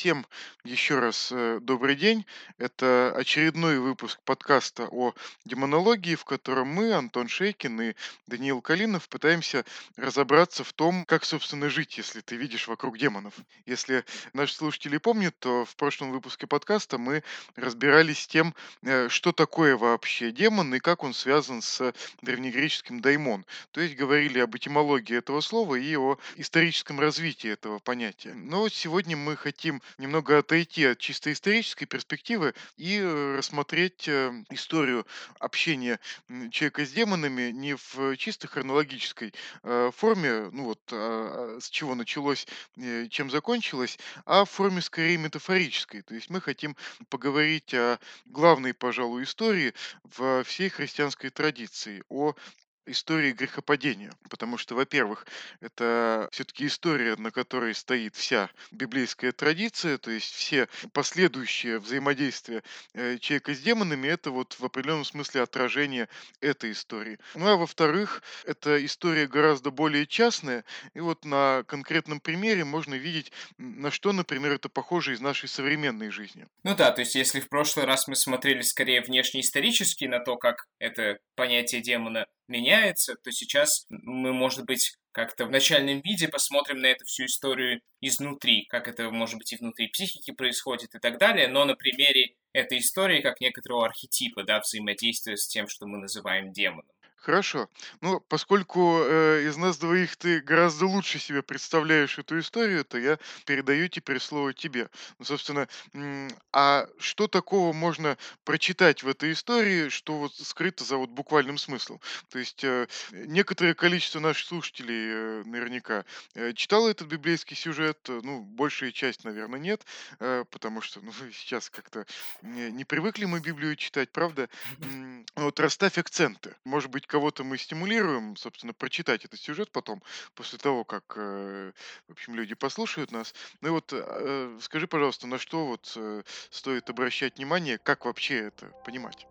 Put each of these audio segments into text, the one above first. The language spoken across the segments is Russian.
Всем еще раз э, добрый день. Это очередной выпуск подкаста о демонологии, в котором мы, Антон Шейкин и Даниил Калинов, пытаемся разобраться в том, как, собственно, жить, если ты видишь вокруг демонов. Если наши слушатели помнят, то в прошлом выпуске подкаста мы разбирались с тем, э, что такое вообще демон и как он связан с древнегреческим даймон. То есть говорили об этимологии этого слова и о историческом развитии этого понятия. Но сегодня мы хотим немного отойти от чисто исторической перспективы и э, рассмотреть э, историю общения человека с демонами не в чисто хронологической э, форме, ну вот а, а, с чего началось, чем закончилось, а в форме скорее метафорической. То есть мы хотим поговорить о главной, пожалуй, истории во всей христианской традиции, о истории грехопадения. Потому что, во-первых, это все-таки история, на которой стоит вся библейская традиция, то есть все последующие взаимодействия э, человека с демонами, это вот в определенном смысле отражение этой истории. Ну а во-вторых, эта история гораздо более частная, и вот на конкретном примере можно видеть, на что, например, это похоже из нашей современной жизни. Ну да, то есть если в прошлый раз мы смотрели скорее внешнеисторически на то, как это понятие демона меняется, то сейчас мы, может быть, как-то в начальном виде посмотрим на эту всю историю изнутри, как это, может быть, и внутри психики происходит и так далее, но на примере этой истории как некоторого архетипа, да, взаимодействия с тем, что мы называем демоном. Хорошо. Ну, поскольку э, из нас двоих ты гораздо лучше себе представляешь эту историю, то я передаю теперь слово тебе. Ну, собственно, м, а что такого можно прочитать в этой истории, что вот скрыто за вот буквальным смыслом? То есть э, некоторое количество наших слушателей э, наверняка э, читало этот библейский сюжет, э, ну, большая часть, наверное, нет, э, потому что ну, сейчас как-то не, не привыкли мы Библию читать, правда? М, Вот расставь акценты. Может быть, кого-то мы стимулируем, собственно, прочитать этот сюжет потом, после того, как, э, в общем, люди послушают нас. Ну и вот э, скажи, пожалуйста, на что вот э, стоит обращать внимание, как вообще это понимать?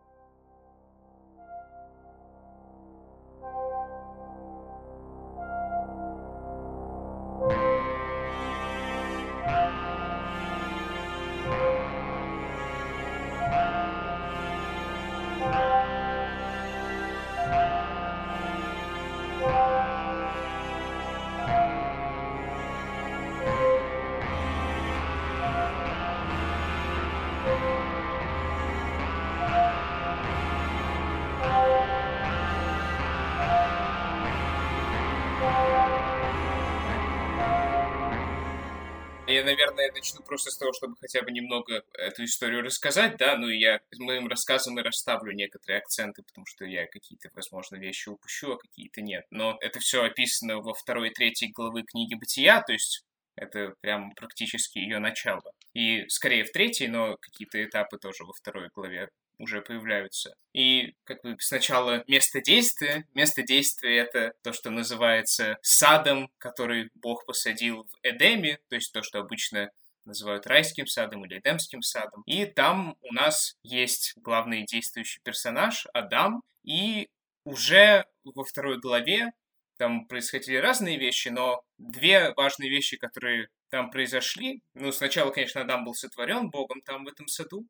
Просто с того, чтобы хотя бы немного эту историю рассказать, да, ну и я моим рассказом и расставлю некоторые акценты, потому что я какие-то, возможно, вещи упущу, а какие-то нет. Но это все описано во второй и третьей главы книги Бытия, то есть это прям практически ее начало. И скорее в третьей, но какие-то этапы тоже во второй главе уже появляются. И как бы сначала место действия. Место действия — это то, что называется садом, который Бог посадил в Эдеме, то есть то, что обычно называют райским садом или эдемским садом. И там у нас есть главный действующий персонаж Адам, и уже во второй главе там происходили разные вещи, но две важные вещи, которые там произошли. Ну, сначала, конечно, Адам был сотворен Богом там в этом саду,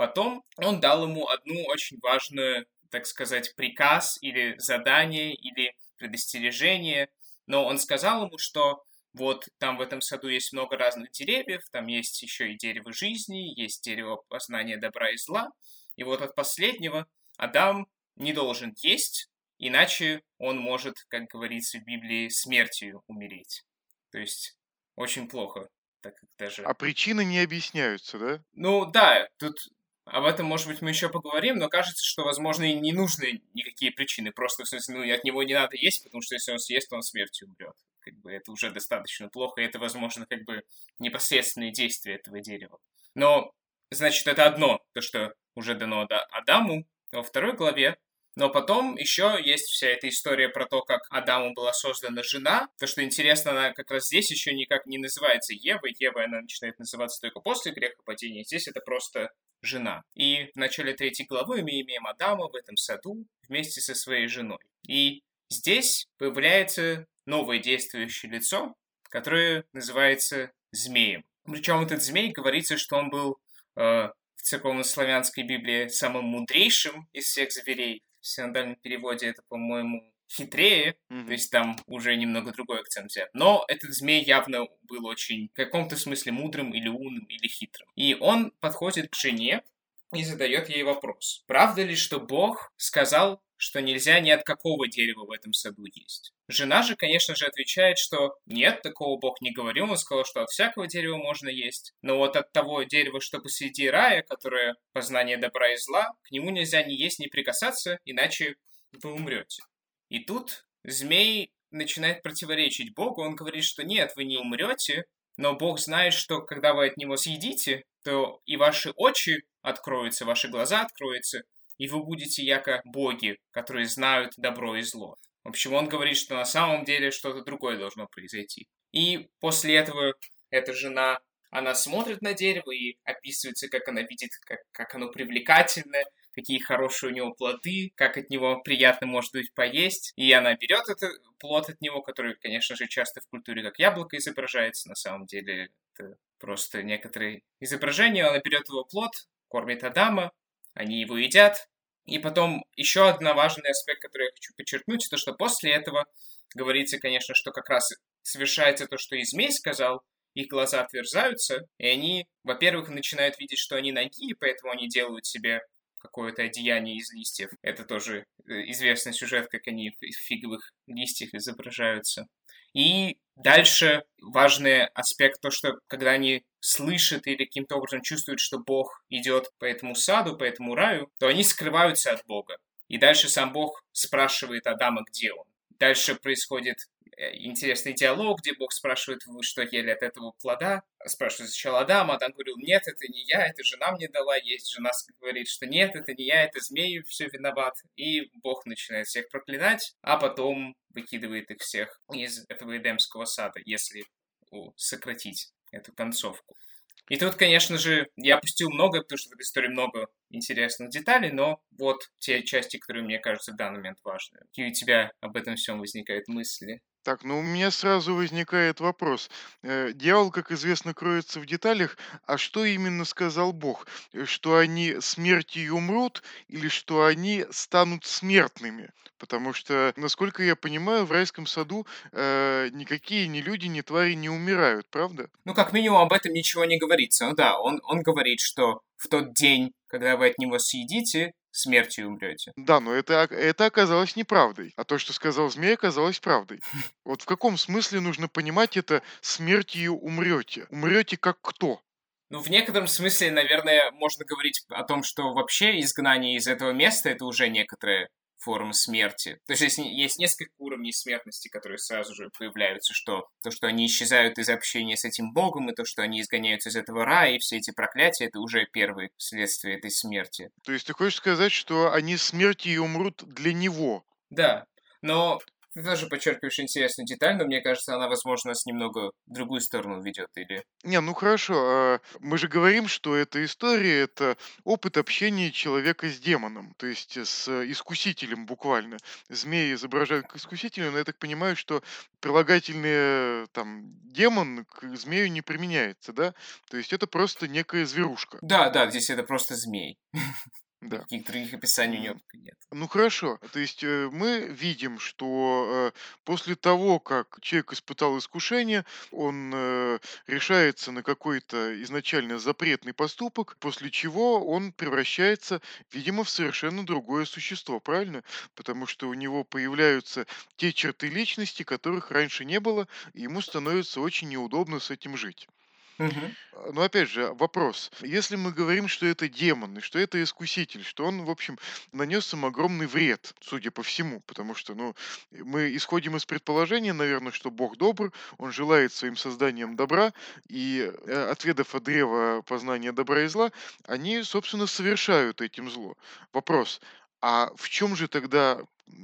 Потом он дал ему одну очень важную, так сказать, приказ или задание или предостережение, но он сказал ему, что вот там в этом саду есть много разных деревьев, там есть еще и дерево жизни, есть дерево познания добра и зла, и вот от последнего Адам не должен есть, иначе он может, как говорится в Библии, смертью умереть. То есть очень плохо. Так как даже... А причины не объясняются, да? Ну да, тут об этом, может быть, мы еще поговорим, но кажется, что, возможно, и не нужны никакие причины. Просто, в смысле, ну, от него не надо есть, потому что если он съест, то он смертью умрет. Как бы это уже достаточно плохо, и это, возможно, как бы непосредственные действия этого дерева. Но, значит, это одно, то, что уже дано Адаму во второй главе, но потом еще есть вся эта история про то, как Адаму была создана жена. То, что интересно, она как раз здесь еще никак не называется Евой. Ева, она начинает называться только после грехопадения. Здесь это просто жена. И в начале третьей главы мы имеем Адама в этом саду вместе со своей женой. И здесь появляется новое действующее лицо, которое называется змеем. Причем этот змей говорится, что он был э, в церковно-славянской Библии самым мудрейшим из всех зверей. В синодальном переводе это, по-моему, хитрее, mm-hmm. то есть там уже немного другой акцент взят. Но этот змей явно был очень в каком-то смысле мудрым или умным или хитрым. И он подходит к жене и задает ей вопрос. Правда ли, что Бог сказал, что нельзя ни от какого дерева в этом саду есть? Жена же, конечно же, отвечает, что нет, такого Бог не говорил, он сказал, что от всякого дерева можно есть. Но вот от того дерева, что посреди рая, которое познание добра и зла, к нему нельзя ни есть, ни прикасаться, иначе вы умрете. И тут змей начинает противоречить Богу, он говорит, что нет, вы не умрете, но Бог знает, что когда вы от него съедите, то и ваши очи откроются, ваши глаза откроются, и вы будете яко боги, которые знают добро и зло. В общем, он говорит, что на самом деле что-то другое должно произойти. И после этого эта жена, она смотрит на дерево и описывается, как она видит, как, как оно привлекательное, какие хорошие у него плоды, как от него приятно может быть поесть. И она берет этот плод от него, который, конечно же, часто в культуре как яблоко изображается. На самом деле это просто некоторые изображения. Она берет его плод, кормит Адама, они его едят. И потом еще один важный аспект, который я хочу подчеркнуть, то, что после этого говорится, конечно, что как раз совершается то, что и змей сказал, их глаза отверзаются, и они, во-первых, начинают видеть, что они ноги, и поэтому они делают себе какое-то одеяние из листьев. Это тоже э, известный сюжет, как они в фиговых листьях изображаются. И дальше важный аспект, то, что когда они слышат или каким-то образом чувствуют, что Бог идет по этому саду, по этому раю, то они скрываются от Бога. И дальше сам Бог спрашивает Адама, где он. Дальше происходит Э, интересный диалог, где Бог спрашивает, вы что ели от этого плода? Спрашивает сначала Адам, Адам говорил, нет, это не я, это жена мне дала есть. Жена говорит, что нет, это не я, это змеи все виноват. И Бог начинает всех проклинать, а потом выкидывает их всех из этого Эдемского сада, если сократить эту концовку. И тут, конечно же, я опустил много, потому что в этой истории много интересных деталей, но вот те части, которые мне кажутся в данный момент важны. Какие у тебя об этом всем возникают мысли? Так, ну у меня сразу возникает вопрос. Э, дьявол, как известно, кроется в деталях. А что именно сказал Бог? Э, Что они смертью умрут или что они станут смертными? Потому что, насколько я понимаю, в райском саду э, никакие ни люди, ни твари не умирают, правда? Ну, как минимум, об этом ничего не говорится. Ну да, он, он говорит, что в тот день, когда вы от него съедите, смертью умрете. Да, но это, это оказалось неправдой. А то, что сказал змей, оказалось правдой. Вот в каком смысле нужно понимать это смертью умрете? Умрете как кто? Ну, в некотором смысле, наверное, можно говорить о том, что вообще изгнание из этого места это уже некоторое форм смерти. То есть, есть есть несколько уровней смертности, которые сразу же появляются, что то, что они исчезают из общения с этим богом, и то, что они изгоняются из этого рая, и все эти проклятия, это уже первые следствия этой смерти. То есть ты хочешь сказать, что они смертью умрут для него? Да, но ты тоже подчеркиваешь интересную деталь, но мне кажется, она, возможно, нас немного в другую сторону ведет, или... Не, ну хорошо, а мы же говорим, что эта история– это опыт общения человека с демоном, то есть с искусителем буквально. Змеи изображают как искусителя, но я так понимаю, что прилагательный там демон к змею не применяется, да? То есть это просто некая зверушка. Да, да, здесь это просто змей. Да. Никаких других описаний у него нет. Ну хорошо. То есть э, мы видим, что э, после того, как человек испытал искушение, он э, решается на какой-то изначально запретный поступок, после чего он превращается, видимо, в совершенно другое существо, правильно? Потому что у него появляются те черты личности, которых раньше не было, и ему становится очень неудобно с этим жить. А, Но опять же, вопрос. Если мы говорим, что это демон, и что это искуситель, что он, в общем, нанес им огромный вред, судя по всему, потому что, ну, мы исходим из предположения, наверное, что Бог добр, он желает своим созданием добра, и э, отведав от древа познания добра и зла, они, собственно, совершают этим зло. Вопрос. А в чем же тогда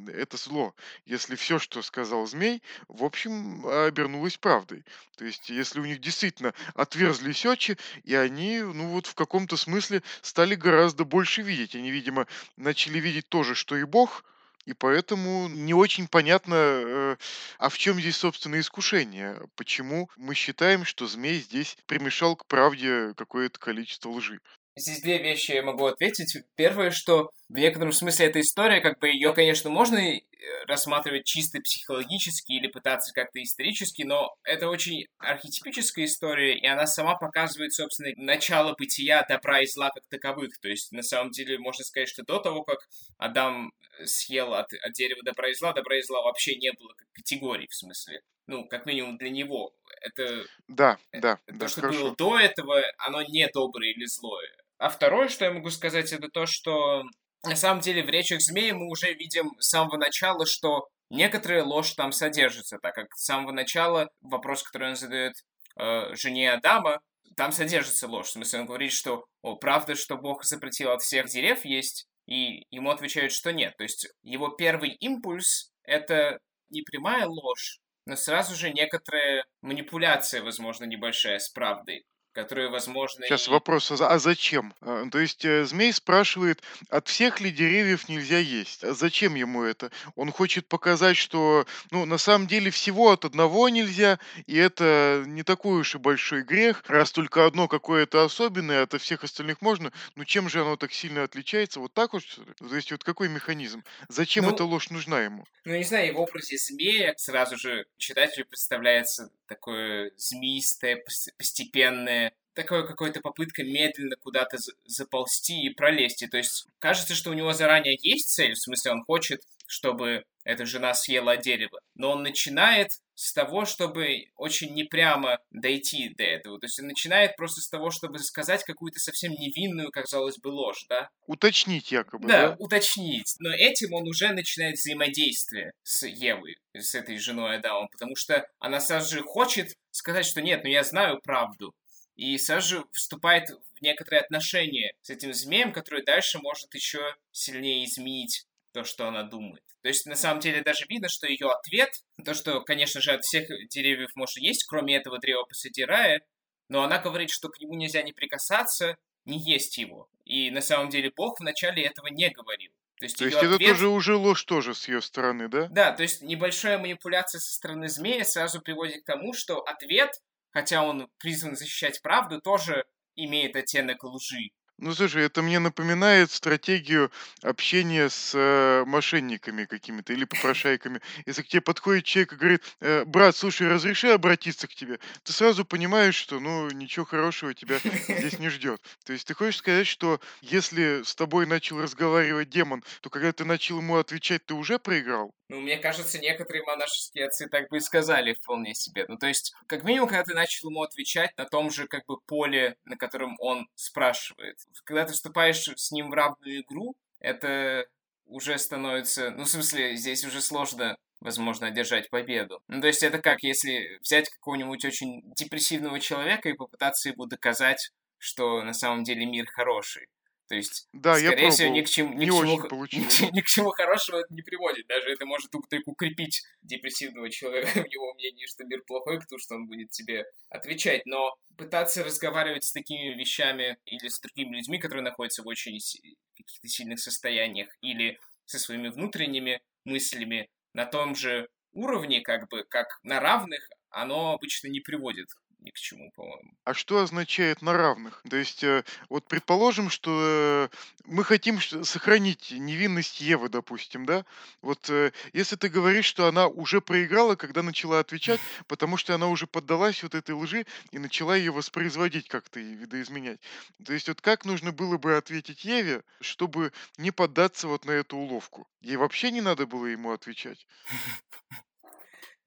это зло, если все, что сказал змей, в общем, обернулось правдой. То есть, если у них действительно отверзлись очи, и они, ну вот в каком-то смысле стали гораздо больше видеть. Они, видимо, начали видеть то же, что и Бог, И поэтому не очень понятно, э, а в чем здесь, собственно, искушение? Почему мы считаем, что змей здесь примешал к правде какое-то количество лжи? Здесь две вещи я могу ответить. Первое, что в некотором смысле эта история, как бы ее, конечно, можно э, рассматривать чисто психологически или пытаться как-то исторически, но это очень архетипическая история, и она сама показывает, собственно, начало бытия добра и зла как таковых. То есть, на самом деле, можно сказать, что до того, как Адам съел от, от дерева добра и зла, добра и зла вообще не было как категории, в смысле. Ну, как минимум для него. Это, да, да, то, да, что хорошо. было до этого, оно не доброе или злое. А второе, что я могу сказать, это то, что на самом деле в речах змеи мы уже видим с самого начала, что некоторая ложь там содержится, так как с самого начала вопрос, который он задает э, жене Адама, там содержится ложь. В смысле, он говорит, что о, правда, что Бог запретил от всех дерев есть, и ему отвечают, что нет. То есть его первый импульс — это не прямая ложь, но сразу же некоторая манипуляция, возможно, небольшая с правдой которые, возможно, Сейчас и... вопрос, а а зачем? А, То есть э, змей спрашивает, от всех ли деревьев нельзя есть? А Зачем ему это? Он хочет показать, что, ну, на самом деле всего от одного нельзя, и это не такой уж и большой грех, раз только одно какое-то особенное, от всех остальных можно. Ну, чем же оно так сильно отличается? Вот так вот? То есть вот какой механизм? Зачем Ну, эта ложь нужна ему? ну, не знаю, в образе змея сразу же читателю представляется такое змеистое, пос- постепенное, такое какое-то попытка медленно куда-то за- заползти и пролезть. И то есть кажется, что у него заранее есть цель, в смысле он хочет, чтобы эта жена съела дерево. Но он начинает с того, чтобы очень непрямо дойти до этого. То есть он начинает просто с того, чтобы сказать какую-то совсем невинную, казалось бы, ложь, да? Уточнить якобы, Да, да? уточнить. Но этим он уже начинает взаимодействие с Евой, с этой женой Адама, потому что она сразу же хочет сказать, что нет, ну я знаю правду. И сразу же вступает в некоторые отношения с этим змеем, который дальше может еще сильнее изменить то, что она думает. То есть, на самом деле, даже видно, что ее ответ, то, что, конечно же, от всех деревьев можно есть, кроме этого древа посреди рая, но она говорит, что к нему нельзя не прикасаться, не есть его. И на самом деле Бог вначале этого не говорил. То есть То есть это ответ... тоже уже ложь тоже с ее стороны, да? Да, то есть небольшая манипуляция со стороны змея сразу приводит к тому, что ответ, хотя он призван защищать правду, тоже имеет оттенок лжи. Ну, слушай, это мне напоминает стратегию общения с э, мошенниками какими-то или попрошайками. Если к тебе подходит человек и говорит, «Э, брат, слушай, разреши обратиться к тебе, ты сразу понимаешь, что, ну, ничего хорошего тебя здесь не ждет. То есть ты хочешь сказать, что если с тобой начал разговаривать демон, то когда ты начал ему отвечать, ты уже проиграл? Ну, мне кажется, некоторые монашеские отцы так бы и сказали вполне себе. Ну, то есть, как минимум, когда ты начал ему отвечать на том же, как бы, поле, на котором он спрашивает. Когда ты вступаешь с ним в равную игру, это уже становится... Ну, в смысле, здесь уже сложно возможно, одержать победу. Ну, то есть это как, если взять какого-нибудь очень депрессивного человека и попытаться ему доказать, что на самом деле мир хороший. То есть, Да, я скорее всего, ни к чему, ни Не к чему, ни, ни к чему хорошему это не приводит. Даже это может только укрепить депрессивного человека в его мнении, что мир плохой, потому что он будет тебе отвечать. Но пытаться разговаривать с такими вещами или с другими людьми, которые находятся в очень каких-то сильных состояниях, или со своими внутренними мыслями на том же уровне, как бы, как на равных, оно обычно не приводит ни к чему, по-моему. А что означает на равных? То есть, э, вот предположим, что э, мы хотим сохранить невинность Евы, допустим, да? Вот э, если ты говоришь, что она уже проиграла, когда начала отвечать, потому что она уже поддалась вот этой лжи и начала ее воспроизводить как-то и видоизменять. То есть, вот как нужно было бы ответить Еве, чтобы не поддаться вот на эту уловку? Ей вообще не надо было ему отвечать.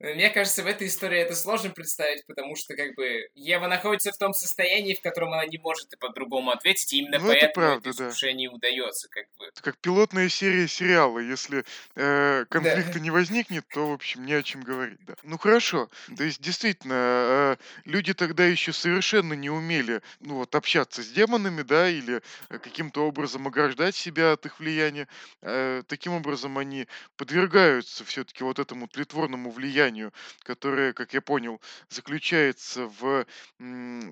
Мне кажется, в этой истории это сложно представить, потому что, как бы, Ева находится в том состоянии, в котором она не может и по-другому ответить, и именно Ну, это поэтому правда, это да. искушение удается, как бы. Это как пилотная серия сериала. Если э, Да. конфликта не возникнет, то, в общем, не о чем говорить. Да. Ну хорошо. То есть, действительно, э, люди тогда еще совершенно не умели ну, вот, общаться с демонами, да, или каким-то образом ограждать себя от их влияния. Э, таким образом, они подвергаются все-таки вот этому тлетворному влиянию созиданию, которое, как я понял, заключается в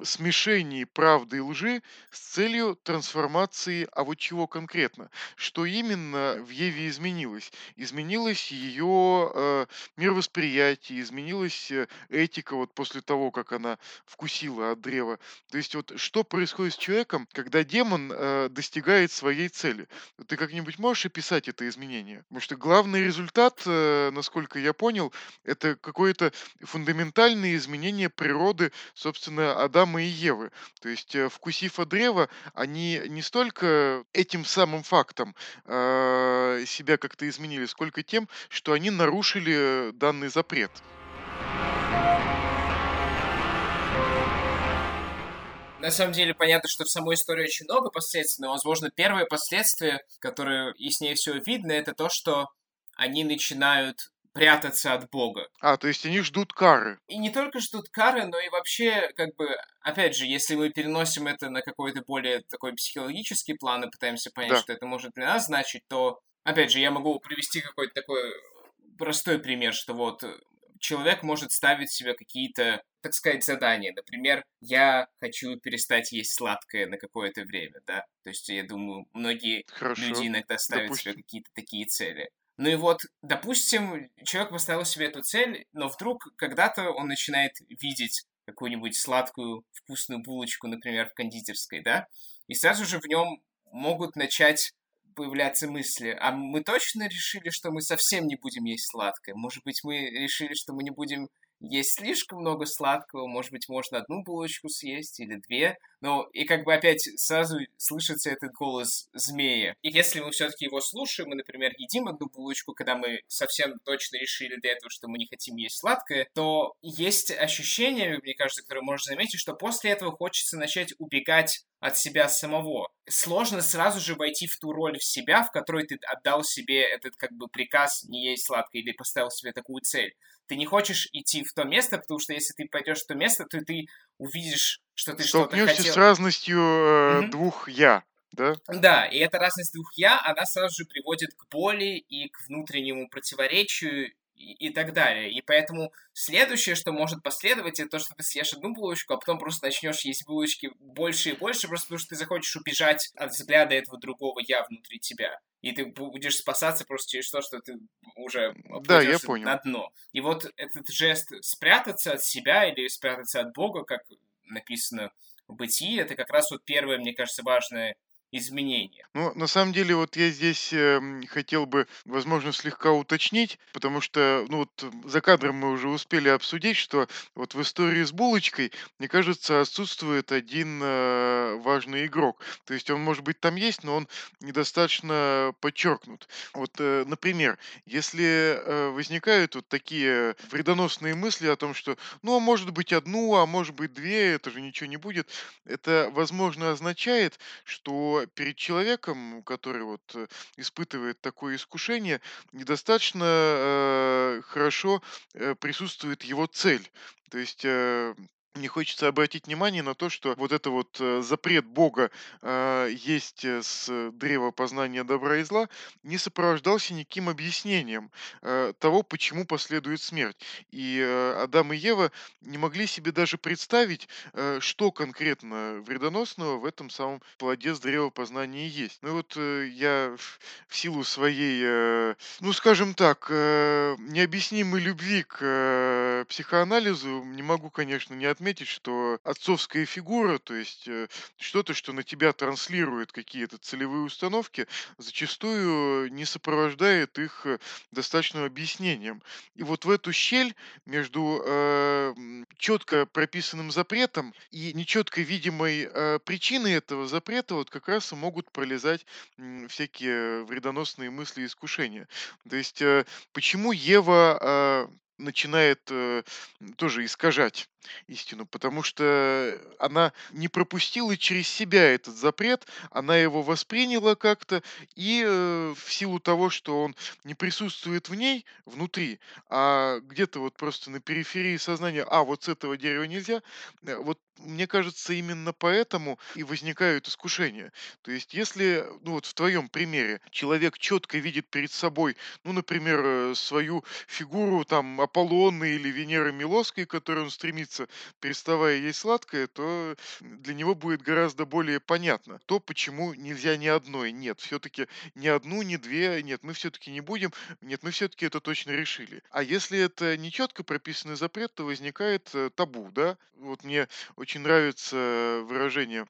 смешении правды и лжи с целью трансформации, а вот чего конкретно? Что именно в Еве изменилось? Изменилось ее э, мировосприятие, изменилась э, этика вот после того, как она вкусила от древа. То есть вот что происходит с человеком, когда демон э, достигает своей цели? Ты как-нибудь можешь описать это изменение? Потому что главный результат, э, насколько я понял, это какое-то фундаментальное изменение природы, собственно, Адама и Евы. То есть, э, вкусив от древа, они не столько этим самым фактом а, себя как-то изменили, сколько тем, что они нарушили данный запрет. На самом деле понятно, что в самой истории очень много последствий, но, возможно, первое последствие, которое яснее всего видно, это то, что они начинают прятаться от Бога. А, то есть они ждут кары. И не только ждут кары, но и вообще, как бы, опять же, если мы переносим это на какой-то более такой психологический план и пытаемся понять, Да. что это может для нас значить, то, опять же, я могу привести какой-то такой простой пример, что вот человек может ставить себе какие-то, так сказать, задания. Например, я хочу перестать есть сладкое на какое-то время, да. То есть, я думаю, многие Хорошо. люди иногда ставят себе Допустим. какие-то такие цели. Ну и вот, допустим, человек поставил себе эту цель, но вдруг когда-то он начинает видеть какую-нибудь сладкую вкусную булочку, например, в кондитерской, да, и сразу же в нем могут начать появляться мысли, а мы точно решили, что мы совсем не будем есть сладкое? Может быть, мы решили, что мы не будем есть слишком много сладкого, может быть, можно одну булочку съесть или две, но и как бы опять сразу слышится этот голос змея. И если мы все-таки его слушаем, мы, например, едим одну булочку, когда мы совсем точно решили до этого, что мы не хотим есть сладкое, то есть ощущение, мне кажется, которое можно заметить, что после этого хочется начать убегать от себя самого. Сложно сразу же войти в ту роль в себя, в которой ты отдал себе этот как бы приказ не есть сладкое или поставил себе такую цель. Ты не хочешь идти в то место, потому что если ты пойдешь в то место, то ты увидишь, что ты что-то хотел. с разностью э, Мгм. двух я, да? Да, и эта разность двух «я», она сразу же приводит к боли и к внутреннему противоречию и, и так далее. И поэтому следующее, что может последовать, это то, что ты съешь одну булочку, а потом просто начнешь есть булочки больше и больше, просто потому что ты захочешь убежать от взгляда этого другого «я» внутри тебя. И ты будешь спасаться просто через то, что ты уже Да, я понял. на дно. И вот этот жест спрятаться от себя или спрятаться от Бога, как написано в бытии, это как раз вот первое, мне кажется, важное изменение. Ну, на самом деле, вот я здесь эм, хотел бы, возможно, слегка уточнить, потому что, ну вот, м, за кадром мы уже успели обсудить, что вот в истории с булочкой, мне кажется, отсутствует один э, важный игрок. То есть он, может быть, там есть, но он недостаточно подчеркнут. Вот, э, например, если э, возникают вот такие вредоносные мысли о том, что, ну, а может быть, одну, а может быть, две, это же ничего не будет, это, возможно, означает, что перед человеком, который вот э, испытывает такое искушение, недостаточно э, хорошо э, присутствует его цель. То есть э, мне хочется обратить внимание на то, что вот это вот э, запрет Бога э, есть с древа познания добра и зла не сопровождался никаким объяснением э, того, почему последует смерть. И э, Адам и Ева не могли себе даже представить, э, что конкретно вредоносного в этом самом плоде с древа познания есть. Ну вот э, я в в силу своей, э, ну скажем так, э, необъяснимой любви к э, психоанализу не могу, конечно, не отметить, что отцовская фигура, то есть э, что-то, что на тебя транслирует какие-то целевые установки, зачастую не сопровождает их э, достаточным объяснением. И вот в эту щель между э, четко прописанным запретом и нечетко видимой э, причиной этого запрета вот как раз и могут пролезать м, всякие вредоносные мысли и искушения. То есть э, почему Ева а, начинает э, тоже искажать истину, потому что она не пропустила через себя этот запрет, она его восприняла как-то, и э, в силу того, что он не присутствует в ней, внутри, а где-то вот просто на периферии сознания, а вот с этого дерева нельзя, э, вот мне кажется, именно поэтому и возникают искушения. То есть, если, ну вот в твоем примере, человек четко видит перед собой, ну, например, э, свою фигуру там Аполлоны или Венеры Милоской, к которой он стремится, переставая есть сладкое, то для него будет гораздо более понятно то, почему нельзя ни одной. Нет, все-таки ни одну, ни две, нет, мы все-таки не будем, нет, мы все-таки это точно решили. А если это не четко прописанный запрет, то возникает э, табу, да? Вот мне очень нравится выражение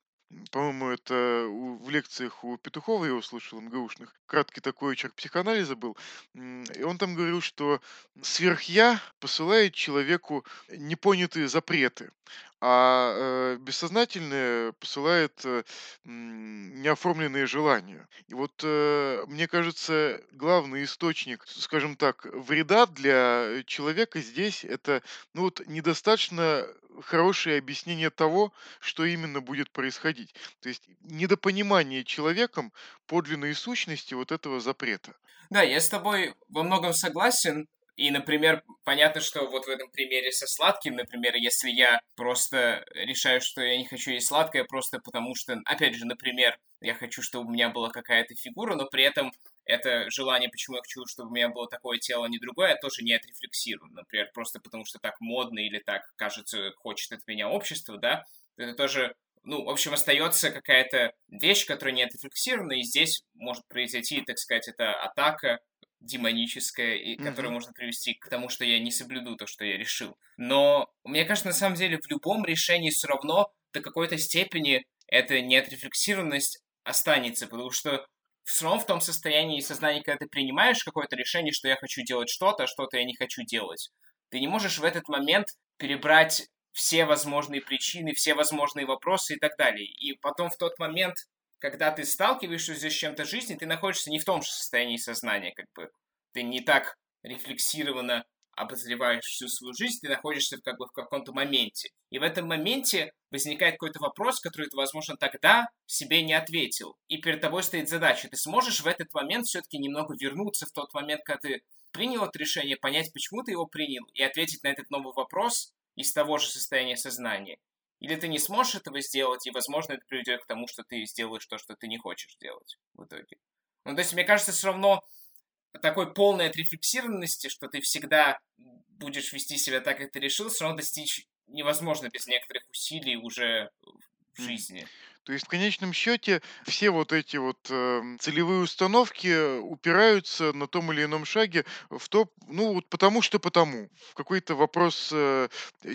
по-моему, это в лекциях у Петухова я услышал, МГУшных. Краткий такой очерк психоанализа был. И он там говорил, что сверхя посылает человеку непонятые запреты, а э, бессознательное посылает э, неоформленные желания. И вот э, мне кажется, главный источник, скажем так, вреда для человека здесь это ну вот недостаточно хорошее объяснение того, что именно будет происходить. То есть недопонимание человеком подлинной сущности вот этого запрета. Да, я с тобой во многом согласен. И, например, понятно, что вот в этом примере со сладким, например, если я просто решаю, что я не хочу есть сладкое, просто потому что, опять же, например, я хочу, чтобы у меня была какая-то фигура, но при этом это желание, почему я хочу, чтобы у меня было такое тело, а не другое, я тоже не отрефлексирую. Например, просто потому что так модно или так, кажется, хочет от меня общество, да, это тоже ну, в общем, остается какая-то вещь, которая не отрефлексирована, и здесь может произойти, так сказать, это атака демоническая, и, которая Мгм. может привести к тому, что я не соблюду то, что я решил. Но мне кажется, на самом деле, в любом решении все равно до какой-то степени эта неотрефлексированность останется, потому что все равно в том состоянии сознания, когда ты принимаешь какое-то решение, что я хочу делать что-то, а что-то я не хочу делать, ты не можешь в этот момент перебрать все возможные причины, все возможные вопросы и так далее. И потом в тот момент, когда ты сталкиваешься с чем-то в жизни, ты находишься не в том же состоянии сознания, как бы. Ты не так рефлексированно обозреваешь всю свою жизнь, ты находишься как бы в каком-то моменте. И в этом моменте возникает какой-то вопрос, который ты, возможно, тогда себе не ответил. И перед тобой стоит задача. Ты сможешь в этот момент все-таки немного вернуться в тот момент, когда ты принял это решение, понять, почему ты его принял, и ответить на этот новый вопрос из того же состояния сознания. Или ты не сможешь этого сделать, и, возможно, это приведет к тому, что ты сделаешь то, что ты не хочешь делать в итоге. Ну, то есть, мне кажется, все равно такой полной отрефлексированности, что ты всегда будешь вести себя так, как ты решил, все равно достичь невозможно без некоторых усилий уже в жизни. То есть в конечном счете все вот эти вот эм, целевые установки упираются на том или ином шаге в то, ну вот потому что потому, в какой-то вопрос э,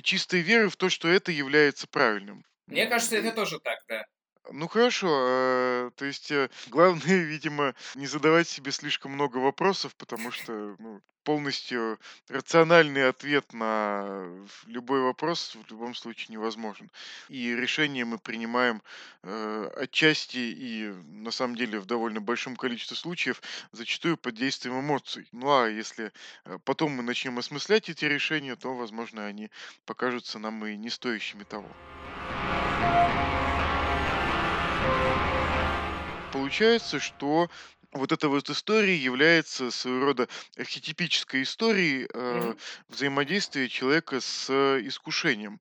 чистой веры в то, что это является правильным. Мне кажется, это тоже так, да. Ну хорошо, э, то есть э, главное, видимо, не задавать себе слишком много вопросов, потому что ну, полностью рациональный ответ на любой вопрос в любом случае невозможен. И решение мы принимаем э, отчасти и на самом деле в довольно большом количестве случаев зачастую под действием эмоций. Ну а если э, потом мы начнем осмыслять эти решения, то, возможно, они покажутся нам и не стоящими того. Получается, что вот эта вот история является своего рода архетипической историей э, Мгм. взаимодействия человека с э, искушением.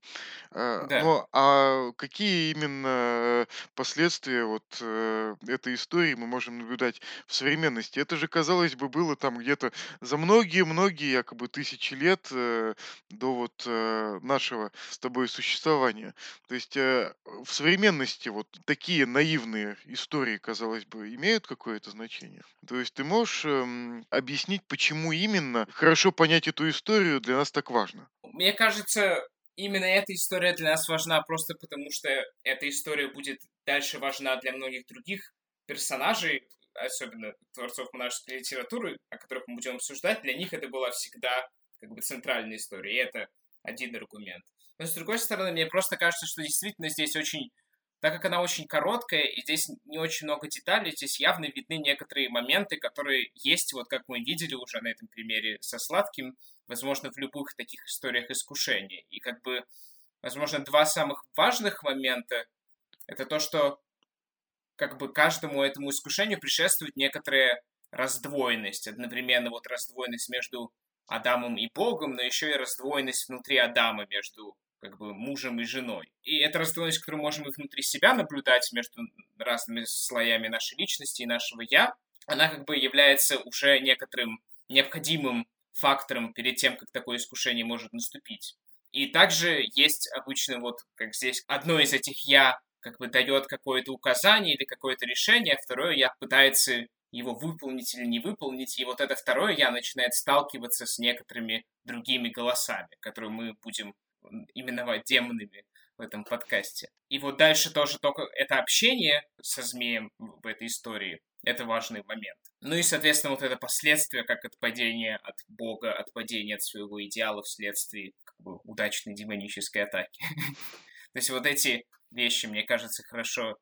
Э, Да. ну, а какие именно последствия вот э, этой истории мы можем наблюдать в современности? Это же, казалось бы, было там где-то за многие-многие якобы тысячи лет э, до вот э, нашего с тобой существования. То есть э, в современности вот такие наивные истории, казалось бы, имеют какое-то значение? То есть ты можешь эм, объяснить, почему именно хорошо понять эту историю для нас так важно? Мне кажется, именно эта история для нас важна просто потому, что эта история будет дальше важна для многих других персонажей, особенно творцов монашеской литературы, о которых мы будем обсуждать. Для них это была всегда как бы центральная история, и это один аргумент. Но с другой стороны, мне просто кажется, что действительно здесь очень так как она очень короткая, и здесь не очень много деталей, здесь явно видны некоторые моменты, которые есть, вот как мы видели уже на этом примере со сладким, возможно, в любых таких историях искушения. И как бы возможно, два самых важных момента — это то, что как бы каждому этому искушению предшествует некоторая раздвоенность. Одновременно вот раздвоенность между Адамом и Богом, но еще и раздвоенность внутри Адама между как бы мужем и женой. И это раздвоенность, которую можем и внутри себя наблюдать между разными слоями нашей личности и нашего «я», она как бы является уже некоторым необходимым фактором перед тем, как такое искушение может наступить. И также есть обычно вот, как здесь, одно из этих «я» как бы дает какое-то указание или какое-то решение, а второе «я» пытается его выполнить или не выполнить, и вот это второе «я» начинает сталкиваться с некоторыми другими голосами, которые мы будем именовать демонами в этом подкасте. И вот дальше тоже только это общение со змеем в этой истории, это важный момент. Ну и, соответственно, вот это последствие, как отпадение от Бога, отпадение от своего идеала вследствие как бы, удачной демонической атаки. То есть вот эти вещи, мне кажется, хорошо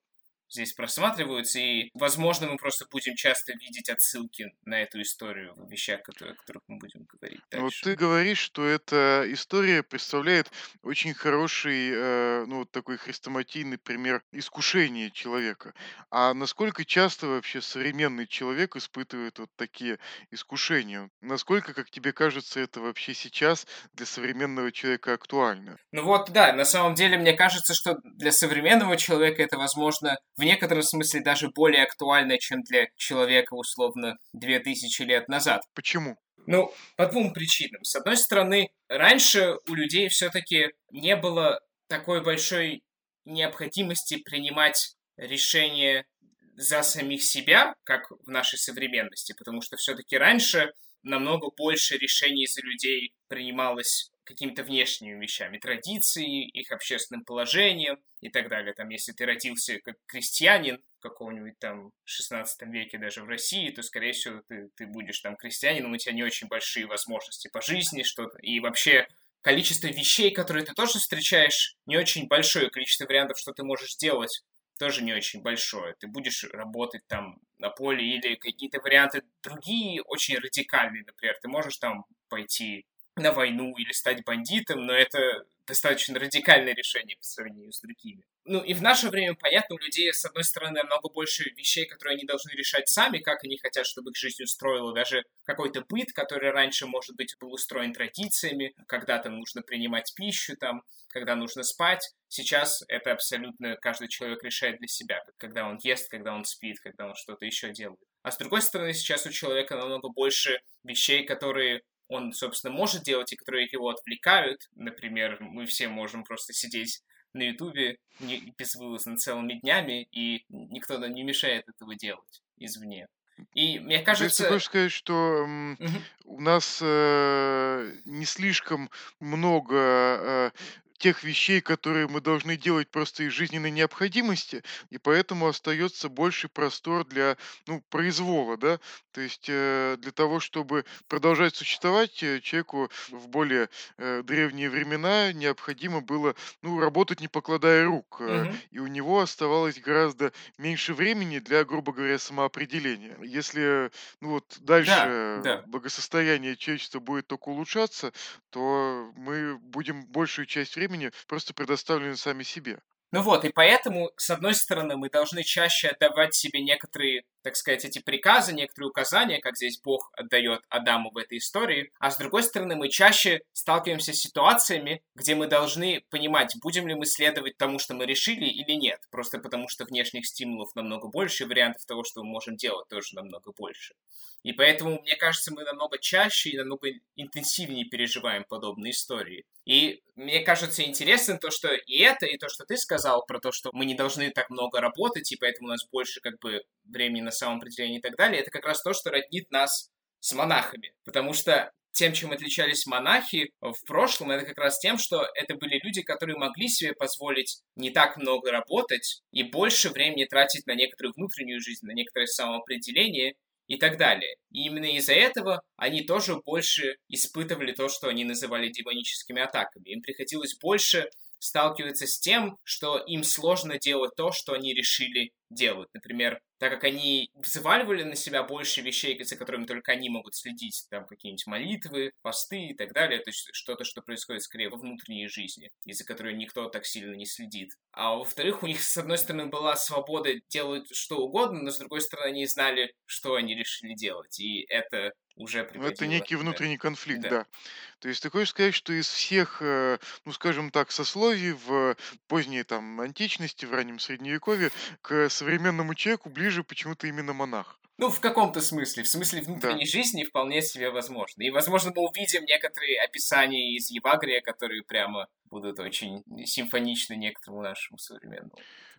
здесь просматриваются, и, возможно, мы просто будем часто видеть отсылки на эту историю в вещах, которые, о которых мы будем говорить Ну, Вот дальше. ты говоришь, что эта история представляет очень хороший, э, ну, вот такой хрестоматийный пример искушения человека. А насколько часто вообще современный человек испытывает вот такие искушения? Насколько, как тебе кажется, это вообще сейчас для современного человека актуально? Ну вот, да, на самом деле, мне кажется, что для современного человека это, возможно, в некотором смысле даже более актуально, чем для человека, условно, 2000 лет назад. Почему? Ну, по двум причинам. С одной стороны, раньше у людей все-таки не было такой большой необходимости принимать решения за самих себя, как в нашей современности, потому что все-таки раньше намного больше решений за людей принималось какими-то внешними вещами, традицией, их общественным положением и так далее. Там, если ты родился как крестьянин в каком-нибудь там 16 веке даже в России, то, скорее всего, ты, ты будешь там крестьянином, у тебя не очень большие возможности по жизни, что-то. И вообще количество вещей, которые ты тоже встречаешь, не очень большое количество вариантов, что ты можешь делать, тоже не очень большое. Ты будешь работать там на поле или какие-то варианты другие, очень радикальные, например. Ты можешь там пойти на войну или стать бандитом, но это достаточно радикальное решение по сравнению с другими. Ну и в наше время, понятно, у людей, с одной стороны, намного больше вещей, которые они должны решать сами, как они хотят, чтобы их жизнь устроила. Даже какой-то быт, который раньше, может быть, был устроен традициями, когда там нужно принимать пищу, там, когда нужно спать. Сейчас это абсолютно каждый человек решает для себя, когда он ест, когда он спит, когда он что-то еще делает. А с другой стороны, сейчас у человека намного больше вещей, которые он, собственно, может делать и которые его отвлекают. Например, мы все можем просто сидеть на Ютубе безвылазно целыми днями, и никто нам не мешает этого делать извне. И мне кажется... Ты хочешь сказать, что у нас э, не слишком много э, тех вещей, которые мы должны делать просто из жизненной необходимости, и поэтому остается больше простор для ну, произвола, да? То есть э, для того, чтобы продолжать существовать, э, человеку в более э, древние времена необходимо было ну, работать не покладая рук, э, Мгм. и у него оставалось гораздо меньше времени для, грубо говоря, самоопределения. Если ну вот Да, дальше да. благосостояние человечества будет только улучшаться, то мы будем большую часть времени просто предоставлены сами себе. Ну вот, и поэтому, с одной стороны, мы должны чаще отдавать себе некоторые, так сказать, эти приказы, некоторые указания, как здесь Бог отдает Адаму в этой истории, а с другой стороны, мы чаще сталкиваемся с ситуациями, где мы должны понимать, будем ли мы следовать тому, что мы решили или нет, просто потому что внешних стимулов намного больше, вариантов того, что мы можем делать, тоже намного больше. И поэтому, мне кажется, мы намного чаще и намного интенсивнее переживаем подобные истории. И мне кажется интересным то, что и это, и то, что ты сказал про то, что мы не должны так много работать, и поэтому у нас больше как бы времени на самоопределение и так далее, это как раз то, что роднит нас с монахами. Потому что тем, чем отличались монахи в прошлом, это как раз тем, что это были люди, которые могли себе позволить не так много работать и больше времени тратить на некоторую внутреннюю жизнь, на некоторое самоопределение и так далее. И именно из-за этого они тоже больше испытывали то, что они называли демоническими атаками. Им приходилось больше сталкиваются с тем, что им сложно делать то, что они решили делать. Например, так как они взваливали на себя больше вещей, за которыми только они могут следить, там какие-нибудь молитвы, посты и так далее, то есть что-то, что происходит скорее во внутренней жизни, из-за которой никто так сильно не следит. А во-вторых, у них, с одной стороны, была свобода делать что угодно, но с другой стороны, они знали, что они решили делать, и это уже Ну, это приводило, некий да. внутренний конфликт, Да. да. То есть ты хочешь сказать, что из всех, э, ну, скажем так, сословий в поздней там античности, в раннем средневековье, к современному человеку ближе почему-то именно монах. Ну, в каком-то смысле. В смысле Да. внутренней жизни вполне себе возможно. И, возможно, мы увидим некоторые описания из Евагрия, которые прямо будут очень симфоничны некоторому нашему современному.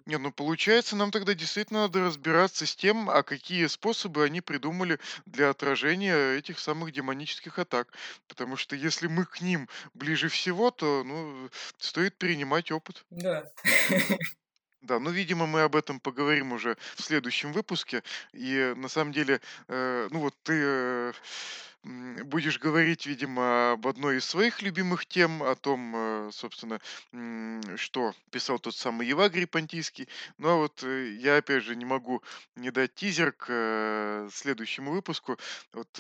Не, ну получается, нам тогда действительно надо разбираться с тем, а какие способы они придумали для отражения этих самых демонических атак. Потому что если мы к ним ближе всего, то, ну, стоит перенимать опыт. Да. Да, ну, видимо, мы об этом поговорим уже в следующем выпуске. И на самом деле, э, ну вот ты э, будешь говорить, видимо, об одной из своих любимых тем, о том, э, собственно, что писал тот самый Евагрий Понтийский. Ну а вот э, я, опять же, не могу не дать тизер к э, следующему выпуску. Вот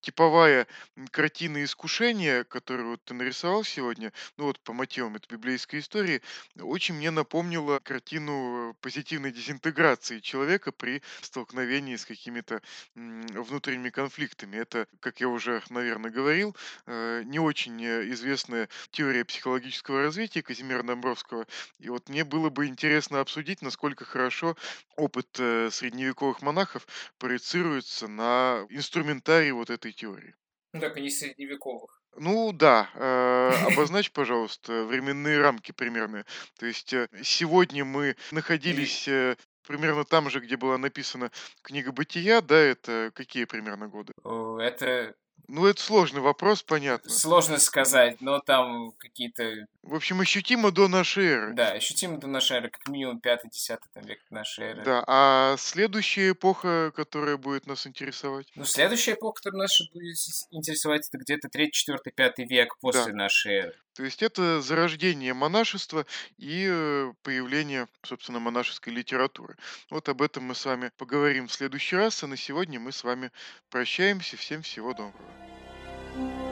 типовая картина искушения, которую ты нарисовал сегодня, ну вот по мотивам этой библейской истории, очень мне напомнила картину позитивной дезинтеграции человека при столкновении с какими-то внутренними конфликтами. Это, как я уже, наверное, говорил, э, не очень э, известная теория психологического развития Казимира Домбровского. И вот мне было бы интересно обсудить, насколько хорошо опыт э, средневековых монахов проецируется на инструментарий вот этой теории. Ну, только не средневековых. Ну да, э, обозначь, пожалуйста, временные рамки примерные. То есть сегодня мы находились примерно там же, где была написана книга Бытия, да, это какие примерно годы? Это Ну, это сложный вопрос, понятно. сложно сказать, но там какие-то, В общем, ощутимо до нашей эры. да, ощутимо до нашей эры, как минимум 5-10 век нашей эры. Да, а следующая эпоха, которая будет нас интересовать? Ну, следующая эпоха, которая нас будет интересовать, это где-то 3, 4, 5 век после Да. нашей эры. То есть это зарождение монашества и э, появление, собственно, монашеской литературы. Вот об этом мы с вами поговорим в следующий раз, а на сегодня мы с вами прощаемся. Всем всего доброго.